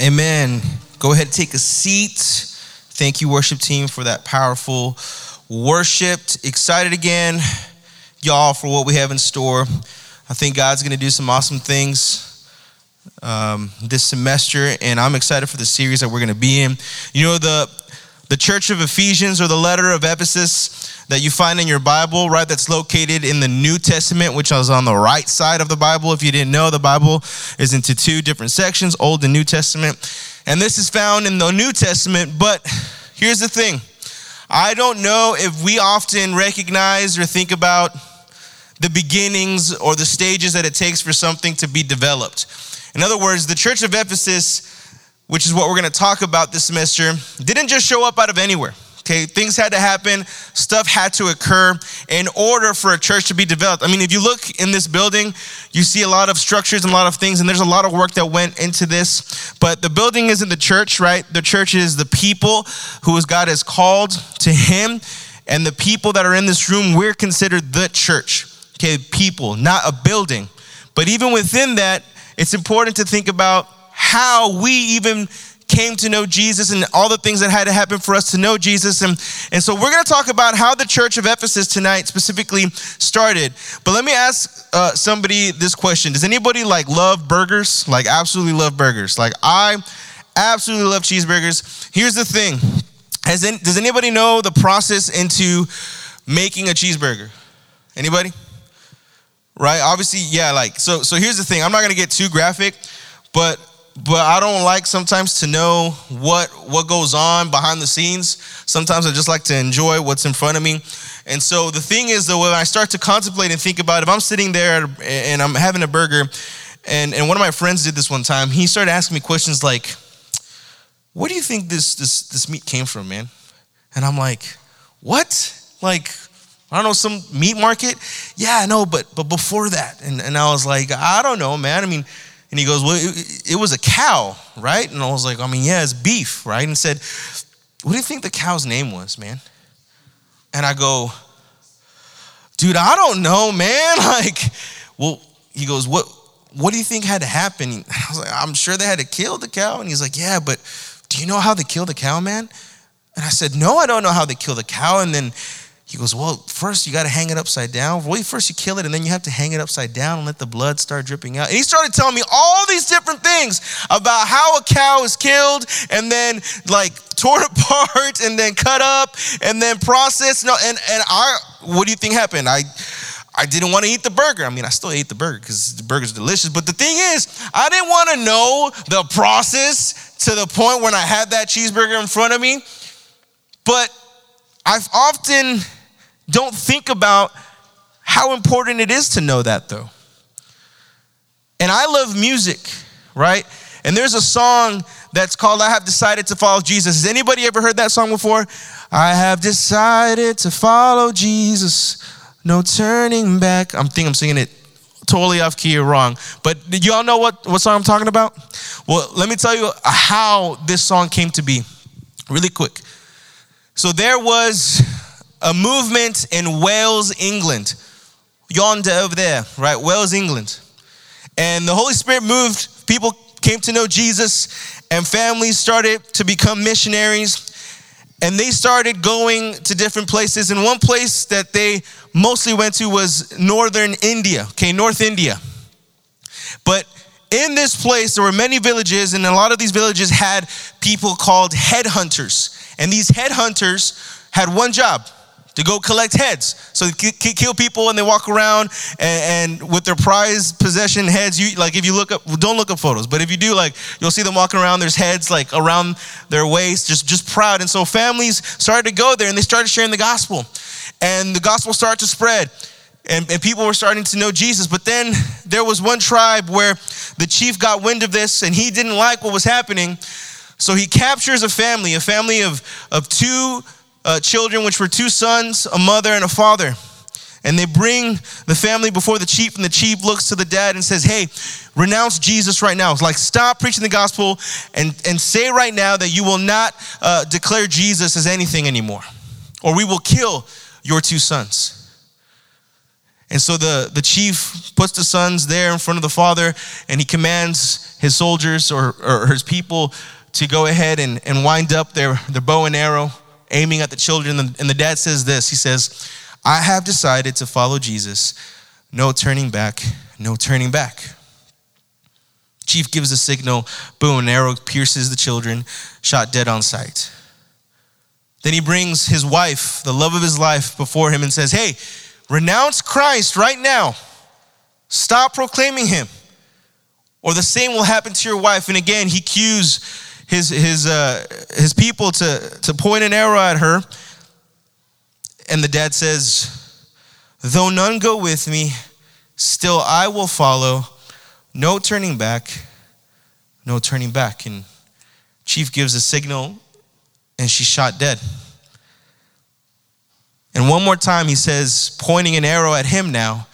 Amen. Go ahead and take a seat. Thank you, worship team, for that powerful worship. Excited again, y'all, for what we have in store. I think God's going to do some awesome things um, this semester, and I'm excited for the series that we're going to be in. You know, the the church of Ephesians or the letter of Ephesus that you find in your Bible, right? That's located in the New Testament, which is on the right side of the Bible. If you didn't know, the Bible is into two different sections, Old and New Testament. And this is found in the New Testament. But here's the thing I don't know if we often recognize or think about the beginnings or the stages that it takes for something to be developed. In other words, the church of Ephesus, which is what we're going to talk about this semester, didn't just show up out of anywhere. Okay, things had to happen, stuff had to occur in order for a church to be developed. I mean, if you look in this building, you see a lot of structures and a lot of things, and there's a lot of work that went into this. But the building isn't the church, right? The church is the people who God has called to Him, and the people that are in this room, we're considered the church. Okay, people, not a building. But even within that, it's important to think about how we even came to know Jesus and all the things that had to happen for us to know Jesus. And, and so we're going to talk about how the church of Ephesus tonight specifically started. But let me ask uh, somebody this question Does anybody like love burgers? Like, absolutely love burgers? Like, I absolutely love cheeseburgers. Here's the thing any, Does anybody know the process into making a cheeseburger? Anybody? Right? Obviously, yeah, like, so, so here's the thing. I'm not going to get too graphic, but but I don't like sometimes to know what what goes on behind the scenes. Sometimes I just like to enjoy what's in front of me. And so the thing is though, when I start to contemplate and think about if I'm sitting there and I'm having a burger, and, and one of my friends did this one time, he started asking me questions like, where do you think this this this meat came from, man? And I'm like, what? Like, I don't know, some meat market? Yeah, I know, but but before that. And and I was like, I don't know, man. I mean, and he goes, Well, it, it, was a cow, right? And I was like, I mean, yeah, it's beef, right? And said, What do you think the cow's name was, man? And I go, Dude, I don't know, man. Like, well, he goes, What what do you think had to happen? I was like, I'm sure they had to kill the cow. And he's like, Yeah, but do you know how they killed the cow, man? And I said, No, I don't know how they killed the cow. And then he goes, Well, first you got to hang it upside down. Well, first you kill it, and then you have to hang it upside down and let the blood start dripping out. And he started telling me all these different things about how a cow is killed and then like torn apart and then cut up and then processed. No, and, and I, what do you think happened? I, I didn't want to eat the burger. I mean, I still ate the burger because the burger's delicious. But the thing is, I didn't want to know the process to the point when I had that cheeseburger in front of me. But I've often don't think about how important it is to know that though. And I love music, right? And there's a song that's called I Have Decided to Follow Jesus. Has anybody ever heard that song before? I have decided to follow Jesus. No turning back. I'm thinking I'm singing it totally off key or wrong. But y'all know what, what song I'm talking about? Well, let me tell you how this song came to be really quick. So there was a movement in Wales, England. Yonder over there, right? Wales, England. And the Holy Spirit moved. People came to know Jesus, and families started to become missionaries. And they started going to different places. And one place that they mostly went to was northern India, okay, North India. But in this place, there were many villages, and a lot of these villages had people called headhunters. And these headhunters had one job to go collect heads. So they kill people and they walk around and, and, with their prized possession heads. You like if you look up, don't look up photos, but if you do, like you'll see them walking around. There's heads like around their waist, just just proud. And so families started to go there and they started sharing the gospel, and the gospel started to spread. And, and people were starting to know Jesus. But then there was one tribe where the chief got wind of this and he didn't like what was happening. So he captures a family, a family of, of two uh, children, which were two sons, a mother, and a father. And they bring the family before the chief, and the chief looks to the dad and says, Hey, renounce Jesus right now. It's like, stop preaching the gospel and, and say right now that you will not uh, declare Jesus as anything anymore, or we will kill your two sons. And so the, the chief puts the sons there in front of the father, and he commands his soldiers or, or his people to go ahead and, and wind up their, their bow and arrow, aiming at the children. And the dad says this He says, I have decided to follow Jesus. No turning back, no turning back. Chief gives a signal, boom, an arrow pierces the children, shot dead on sight. Then he brings his wife, the love of his life, before him and says, Hey, Renounce Christ right now. Stop proclaiming him. Or the same will happen to your wife. And again, he cues his, his, uh, his people to, to point an arrow at her. And the dad says, Though none go with me, still I will follow. No turning back, no turning back. And Chief gives a signal, and she's shot dead. And one more time, he says, pointing an arrow at him now,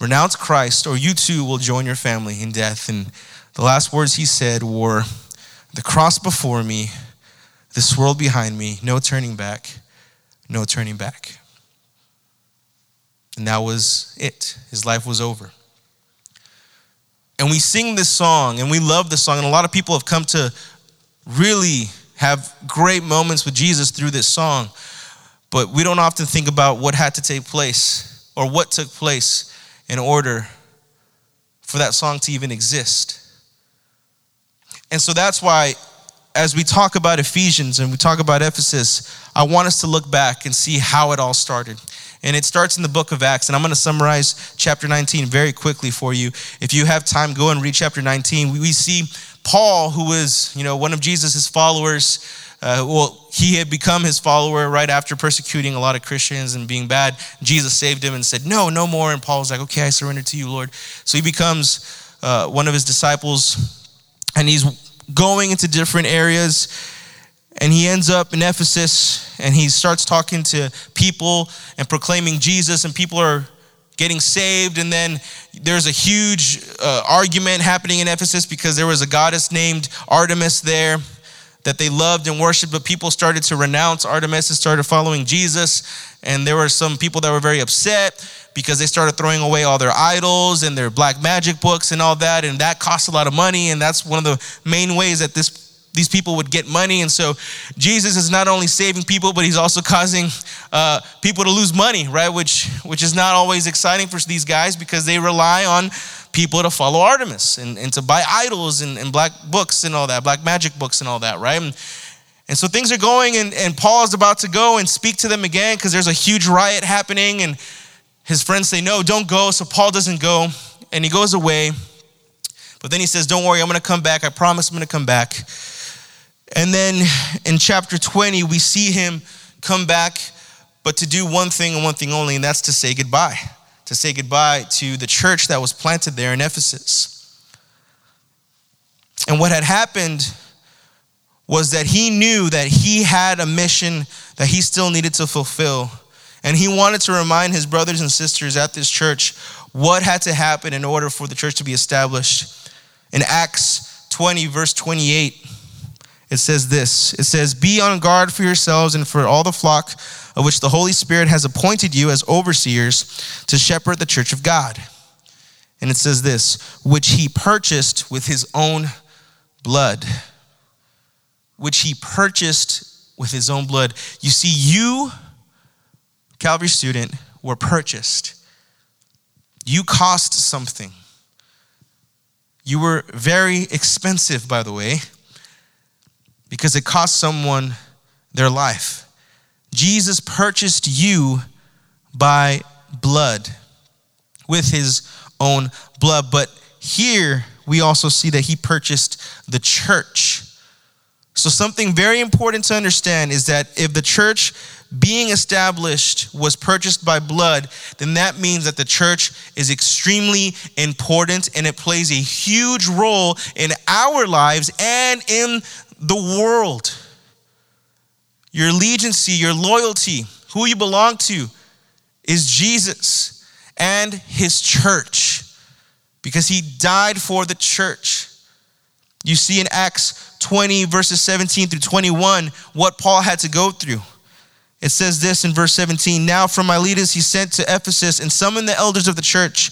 renounce Christ, or you too will join your family in death. And the last words he said were, The cross before me, this world behind me, no turning back, no turning back. And that was it. His life was over. And we sing this song and we love this song, and a lot of people have come to really have great moments with Jesus through this song. But we don't often think about what had to take place or what took place in order for that song to even exist. And so that's why, as we talk about Ephesians and we talk about Ephesus, I want us to look back and see how it all started. And it starts in the book of Acts. And I'm going to summarize chapter 19 very quickly for you. If you have time, go and read chapter 19. We see Paul, who was, you know, one of Jesus' followers, uh, well, he had become his follower right after persecuting a lot of Christians and being bad. Jesus saved him and said, No, no more. And Paul was like, Okay, I surrender to you, Lord. So he becomes uh, one of his disciples and he's going into different areas. And he ends up in Ephesus and he starts talking to people and proclaiming Jesus, and people are getting saved. And then there's a huge uh, argument happening in Ephesus because there was a goddess named Artemis there that they loved and worshiped, but people started to renounce Artemis and started following Jesus. And there were some people that were very upset because they started throwing away all their idols and their black magic books and all that. And that costs a lot of money. And that's one of the main ways that this these people would get money. And so Jesus is not only saving people, but he's also causing uh, people to lose money, right? Which, which is not always exciting for these guys because they rely on people to follow Artemis and, and to buy idols and, and black books and all that, black magic books and all that, right? And, and so things are going, and, and Paul is about to go and speak to them again because there's a huge riot happening. And his friends say, No, don't go. So Paul doesn't go, and he goes away. But then he says, Don't worry, I'm going to come back. I promise I'm going to come back. And then in chapter 20, we see him come back, but to do one thing and one thing only, and that's to say goodbye to say goodbye to the church that was planted there in Ephesus. And what had happened was that he knew that he had a mission that he still needed to fulfill. And he wanted to remind his brothers and sisters at this church what had to happen in order for the church to be established. In Acts 20, verse 28, it says this It says, Be on guard for yourselves and for all the flock of which the Holy Spirit has appointed you as overseers to shepherd the church of God. And it says this, which he purchased with his own blood. Which he purchased with his own blood. You see, you, Calvary student, were purchased. You cost something. You were very expensive, by the way, because it cost someone their life. Jesus purchased you by blood, with his own blood. But here we also see that he purchased the church. So, something very important to understand is that if the church being established was purchased by blood, then that means that the church is extremely important and it plays a huge role in our lives and in the world your allegiance, your loyalty, who you belong to is Jesus and his church because he died for the church. You see in Acts 20, verses 17 through 21, what Paul had to go through. It says this in verse 17 Now from Miletus he sent to Ephesus and summoned the elders of the church.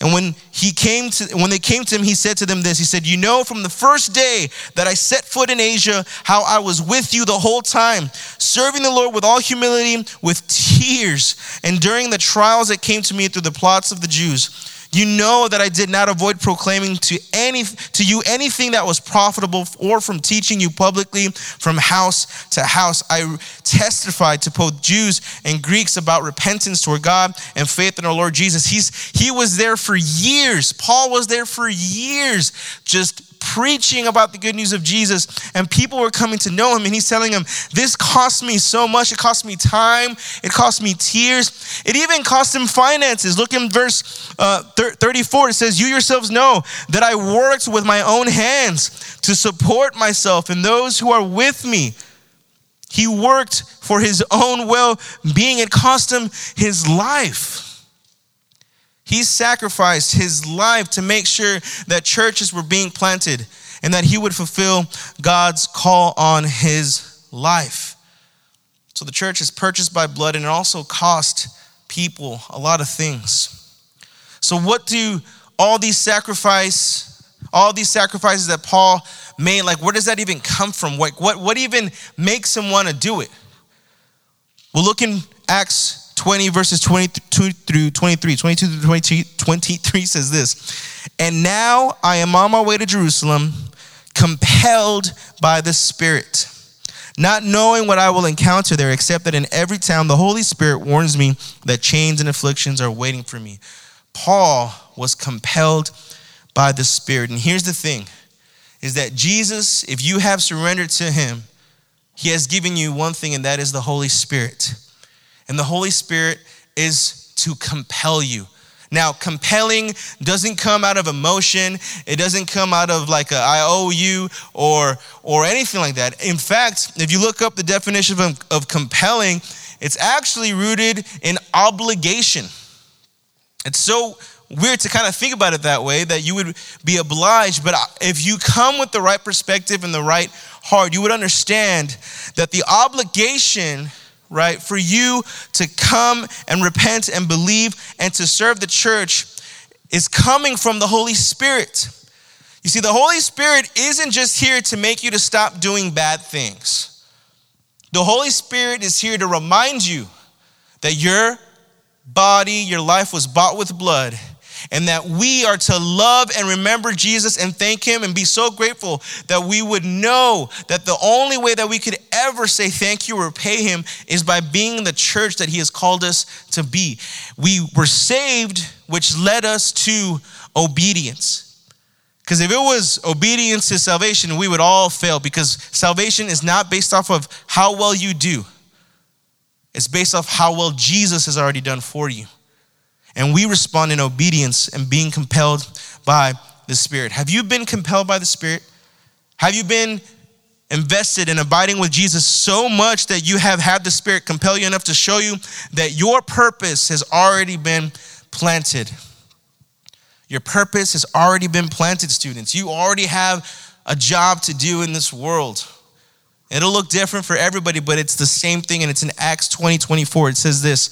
And when he came to when they came to him, he said to them this. He said, You know from the first day that I set foot in Asia, how I was with you the whole time, serving the Lord with all humility, with tears, and during the trials that came to me through the plots of the Jews. You know that I did not avoid proclaiming to any to you anything that was profitable or from teaching you publicly from house to house. I testified to both Jews and Greeks about repentance toward God and faith in our Lord Jesus. He's he was there for years. Paul was there for years just preaching about the good news of Jesus, and people were coming to know him. And he's telling them, This cost me so much. It cost me time, it cost me tears, it even cost him finances. Look in verse uh, 34. It says, You yourselves know that I worked with my own hands to support myself and those who are with me. He worked for his own well being, it cost him his life. He sacrificed his life to make sure that churches were being planted and that he would fulfill God's call on his life. So the church is purchased by blood and it also cost people a lot of things. So what do all these sacrifice, all these sacrifices that Paul made, like where does that even come from? What what, what even makes him want to do it? Well, look in Acts 20 verses 22 through 23 22 through 22, 23 says this and now i am on my way to jerusalem compelled by the spirit not knowing what i will encounter there except that in every town the holy spirit warns me that chains and afflictions are waiting for me. Paul was compelled by the spirit. And here's the thing is that jesus if you have surrendered to him he has given you one thing and that is the holy spirit and the Holy Spirit is to compel you. Now, compelling doesn't come out of emotion. It doesn't come out of like a I owe you or or anything like that. In fact, if you look up the definition of, of compelling, it's actually rooted in obligation. It's so weird to kind of think about it that way that you would be obliged, but uh, if you come with the right perspective and the right heart, you would understand that the obligation right? For you to come and repent and believe and to serve the church is coming from the Holy Spirit. You see, the Holy Spirit isn't just here to make you to stop doing bad things. The Holy Spirit is here to remind you that your body, your life was bought with blood and that we are to love and remember Jesus and thank Him and be so grateful that we would know that the only way that we could ever say thank you or pay Him is by being the church that He has called us to be. We were saved, which led us to obedience. Because if it was obedience to salvation, we would all fail because salvation is not based off of how well you do. It's based off how well Jesus has already done for you and we respond in obedience and being compelled by the Spirit. Have you been compelled by the Spirit? Have you been invested in abiding with Jesus so much that you have had the Spirit compel you enough to show you that your purpose has already been planted? Your purpose has already been planted, students. You already have a job to do in this world. It'll look different for everybody, but it's the same thing, and it's in Acts 20 24. It says this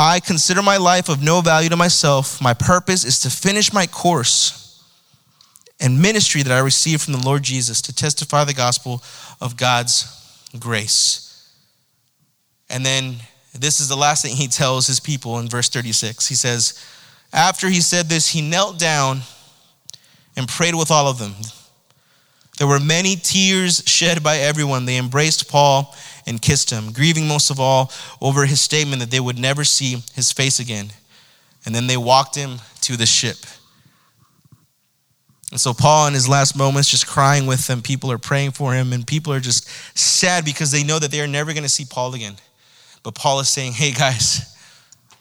I consider my life of no value to myself. My purpose is to finish my course and ministry that I received from the Lord Jesus to testify the gospel of God's grace. And then this is the last thing he tells his people in verse 36. He says, After he said this, he knelt down and prayed with all of them. There were many tears shed by everyone. They embraced Paul and kissed him, grieving most of all over his statement that they would never see his face again. And then they walked him to the ship. And so, Paul, in his last moments, just crying with them, people are praying for him, and people are just sad because they know that they are never going to see Paul again. But Paul is saying, Hey, guys,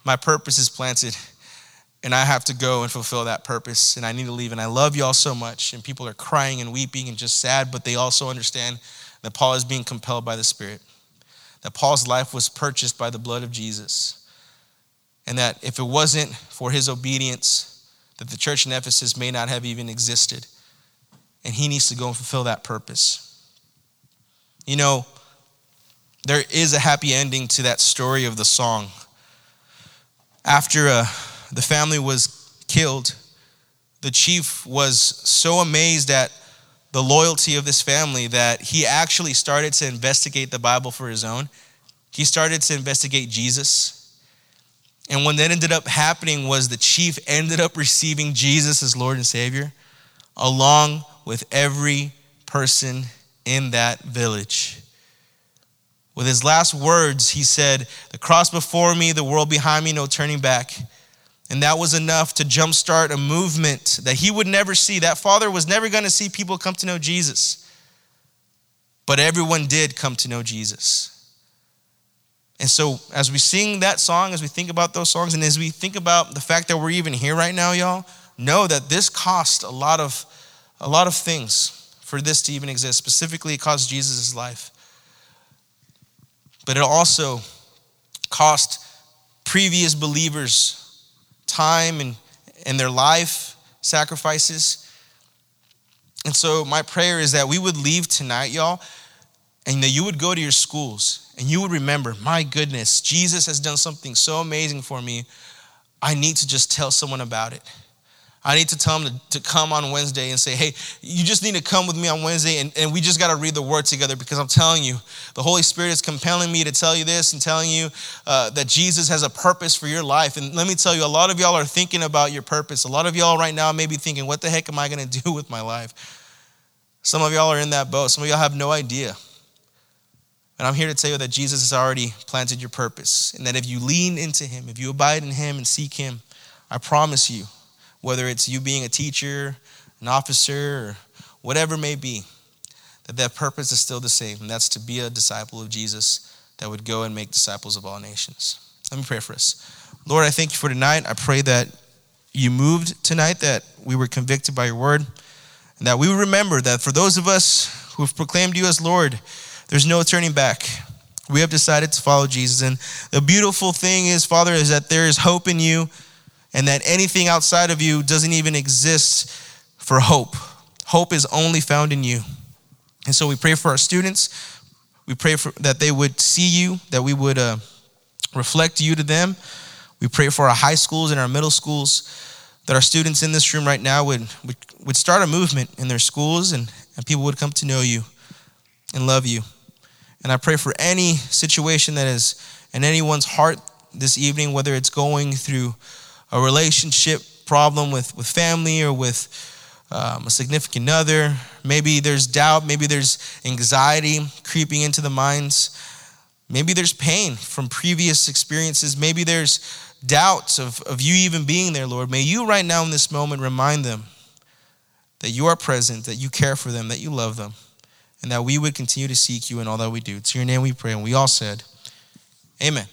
my purpose is planted, and I have to go and fulfill that purpose, and I need to leave. And I love you all so much. And people are crying and weeping and just sad, but they also understand that Paul is being compelled by the Spirit that Paul's life was purchased by the blood of Jesus. And that if it wasn't for his obedience, that the church in Ephesus may not have even existed. And he needs to go and fulfill that purpose. You know, there is a happy ending to that story of the song. After uh, the family was killed, the chief was so amazed at the loyalty of this family that he actually started to investigate the Bible for his own. He started to investigate Jesus. And what that ended up happening was the chief ended up receiving Jesus as Lord and Savior, along with every person in that village. With his last words, he said, The cross before me, the world behind me, no turning back. And that was enough to jumpstart a movement that he would never see. That father was never going to see people come to know Jesus. But everyone did come to know Jesus. And so, as we sing that song, as we think about those songs, and as we think about the fact that we're even here right now, y'all, know that this cost a lot of, a lot of things for this to even exist. Specifically, it cost Jesus' life. But it also cost previous believers time and, and their life sacrifices. And so, my prayer is that we would leave tonight, y'all, and that you would go to your schools and you would remember, my goodness, Jesus has done something so amazing for me. I need to just tell someone about it. I need to tell them to, to come on Wednesday and say, hey, you just need to come with me on Wednesday and, and we just got to read the word together because I'm telling you, the Holy Spirit is compelling me to tell you this and telling you uh, that Jesus has a purpose for your life. And let me tell you, a lot of y'all are thinking about your purpose. A lot of y'all right now may be thinking, what the heck am I going to do with my life? Some of y'all are in that boat. Some of y'all have no idea. And I'm here to tell you that Jesus has already planted your purpose and that if you lean into him, if you abide in him and seek him, I promise you, whether it's you being a teacher, an officer, or whatever it may be, that that purpose is still the same, and that's to be a disciple of Jesus that would go and make disciples of all nations. Let me pray for us. Lord, I thank you for tonight. I pray that you moved tonight, that we were convicted by your word, and that we would remember that for those of us who have proclaimed you as Lord, there's no turning back. We have decided to follow Jesus. And the beautiful thing is, Father, is that there is hope in you and that anything outside of you doesn't even exist for hope. Hope is only found in you. And so we pray for our students. We pray for, that they would see you, that we would uh, reflect you to them. We pray for our high schools and our middle schools, that our students in this room right now would, would, would start a movement in their schools and, and people would come to know you and love you. And I pray for any situation that is in anyone's heart this evening, whether it's going through a relationship problem with, with family or with um, a significant other. Maybe there's doubt. Maybe there's anxiety creeping into the minds. Maybe there's pain from previous experiences. Maybe there's doubts of, of you even being there, Lord. May you, right now in this moment, remind them that you are present, that you care for them, that you love them, and that we would continue to seek you in all that we do. To your name we pray. And we all said, Amen.